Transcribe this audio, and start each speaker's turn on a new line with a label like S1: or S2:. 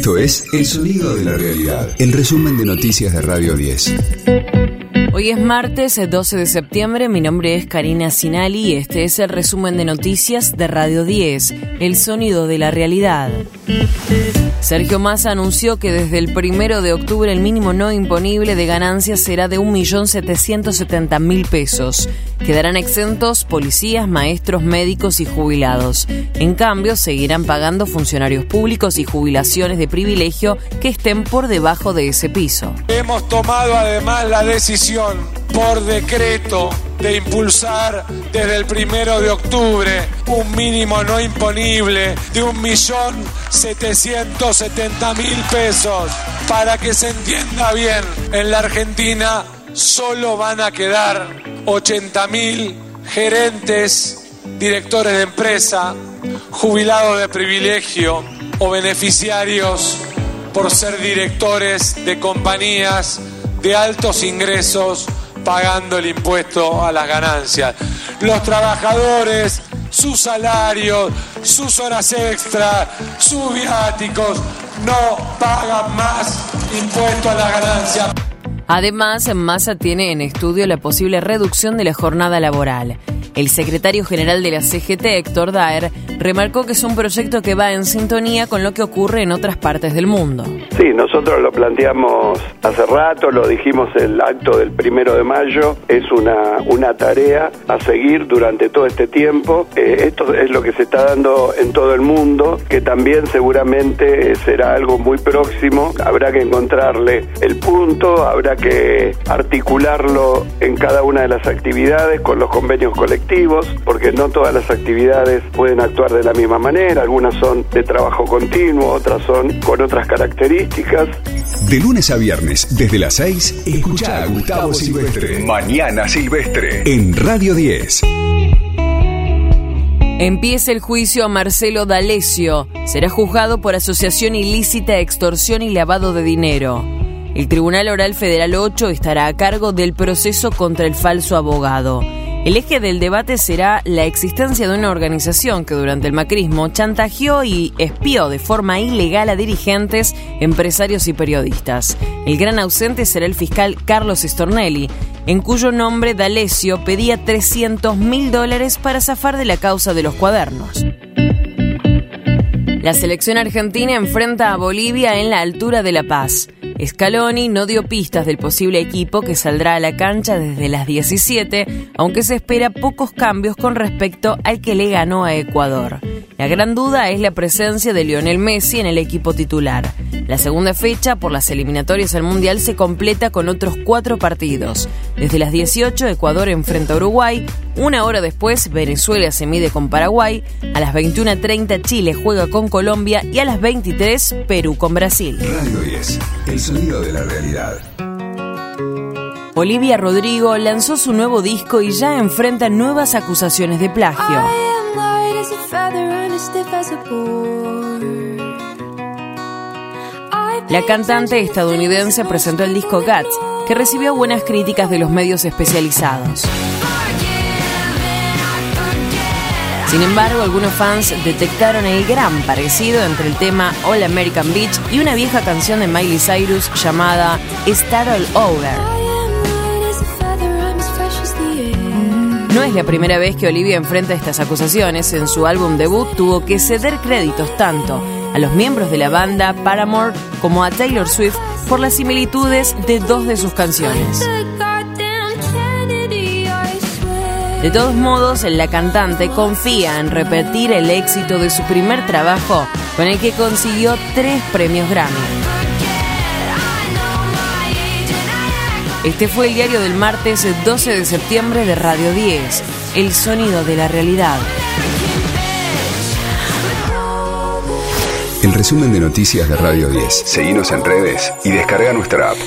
S1: Esto es El Sonido de la Realidad, el resumen de noticias de Radio 10.
S2: Hoy es martes, 12 de septiembre. Mi nombre es Karina Sinali y este es el resumen de noticias de Radio 10, El Sonido de la Realidad. Sergio Massa anunció que desde el primero de octubre el mínimo no imponible de ganancias será de 1.770.000 pesos. Quedarán exentos policías, maestros, médicos y jubilados. En cambio, seguirán pagando funcionarios públicos y jubilaciones de privilegio que estén por debajo de ese piso.
S3: Hemos tomado además la decisión por decreto de impulsar desde el primero de octubre un mínimo no imponible de un millón setecientos setenta mil pesos. Para que se entienda bien, en la Argentina solo van a quedar 80 mil gerentes, directores de empresa, jubilados de privilegio o beneficiarios por ser directores de compañías de altos ingresos pagando el impuesto a las ganancias. Los trabajadores, sus salarios, sus horas extra, sus viáticos, no pagan más impuesto a las ganancias.
S2: Además, Massa tiene en estudio la posible reducción de la jornada laboral. El secretario general de la CGT, Héctor Daer, remarcó que es un proyecto que va en sintonía con lo que ocurre en otras partes del mundo.
S4: Sí, nosotros lo planteamos hace rato, lo dijimos el acto del primero de mayo, es una, una tarea a seguir durante todo este tiempo. Eh, esto es lo que se está dando en todo el mundo, que también seguramente será algo muy próximo. Habrá que encontrarle el punto, habrá que articularlo en cada una de las actividades con los convenios colectivos porque no todas las actividades pueden actuar de la misma manera, algunas son de trabajo continuo, otras son con otras características.
S1: De lunes a viernes, desde las 6, escucha a Gustavo Silvestre. Mañana Silvestre, en Radio 10.
S2: Empieza el juicio a Marcelo D'Alessio. Será juzgado por asociación ilícita, extorsión y lavado de dinero. El Tribunal Oral Federal 8 estará a cargo del proceso contra el falso abogado. El eje del debate será la existencia de una organización que durante el macrismo chantajeó y espió de forma ilegal a dirigentes, empresarios y periodistas. El gran ausente será el fiscal Carlos Stornelli, en cuyo nombre D'Alessio pedía 300 mil dólares para zafar de la causa de los cuadernos. La selección argentina enfrenta a Bolivia en la altura de La Paz. Scaloni no dio pistas del posible equipo que saldrá a la cancha desde las 17, aunque se espera pocos cambios con respecto al que le ganó a Ecuador. La gran duda es la presencia de Lionel Messi en el equipo titular. La segunda fecha por las eliminatorias al Mundial se completa con otros cuatro partidos. Desde las 18 Ecuador enfrenta a Uruguay, una hora después Venezuela se mide con Paraguay, a las 21.30 Chile juega con Colombia y a las 23 Perú con Brasil.
S1: Radio 10, el sonido de la realidad.
S2: Olivia Rodrigo lanzó su nuevo disco y ya enfrenta nuevas acusaciones de plagio. La cantante estadounidense presentó el disco Guts, que recibió buenas críticas de los medios especializados. Sin embargo, algunos fans detectaron el gran parecido entre el tema All American Beach y una vieja canción de Miley Cyrus llamada Start All Over. No es la primera vez que Olivia enfrenta estas acusaciones. En su álbum debut tuvo que ceder créditos tanto a los miembros de la banda Paramore como a Taylor Swift por las similitudes de dos de sus canciones. De todos modos, la cantante confía en repetir el éxito de su primer trabajo con el que consiguió tres premios Grammy. Este fue el diario del martes 12 de septiembre de Radio 10, El sonido de la realidad.
S1: El resumen de noticias de Radio 10. Seguimos en redes y descarga nuestra app.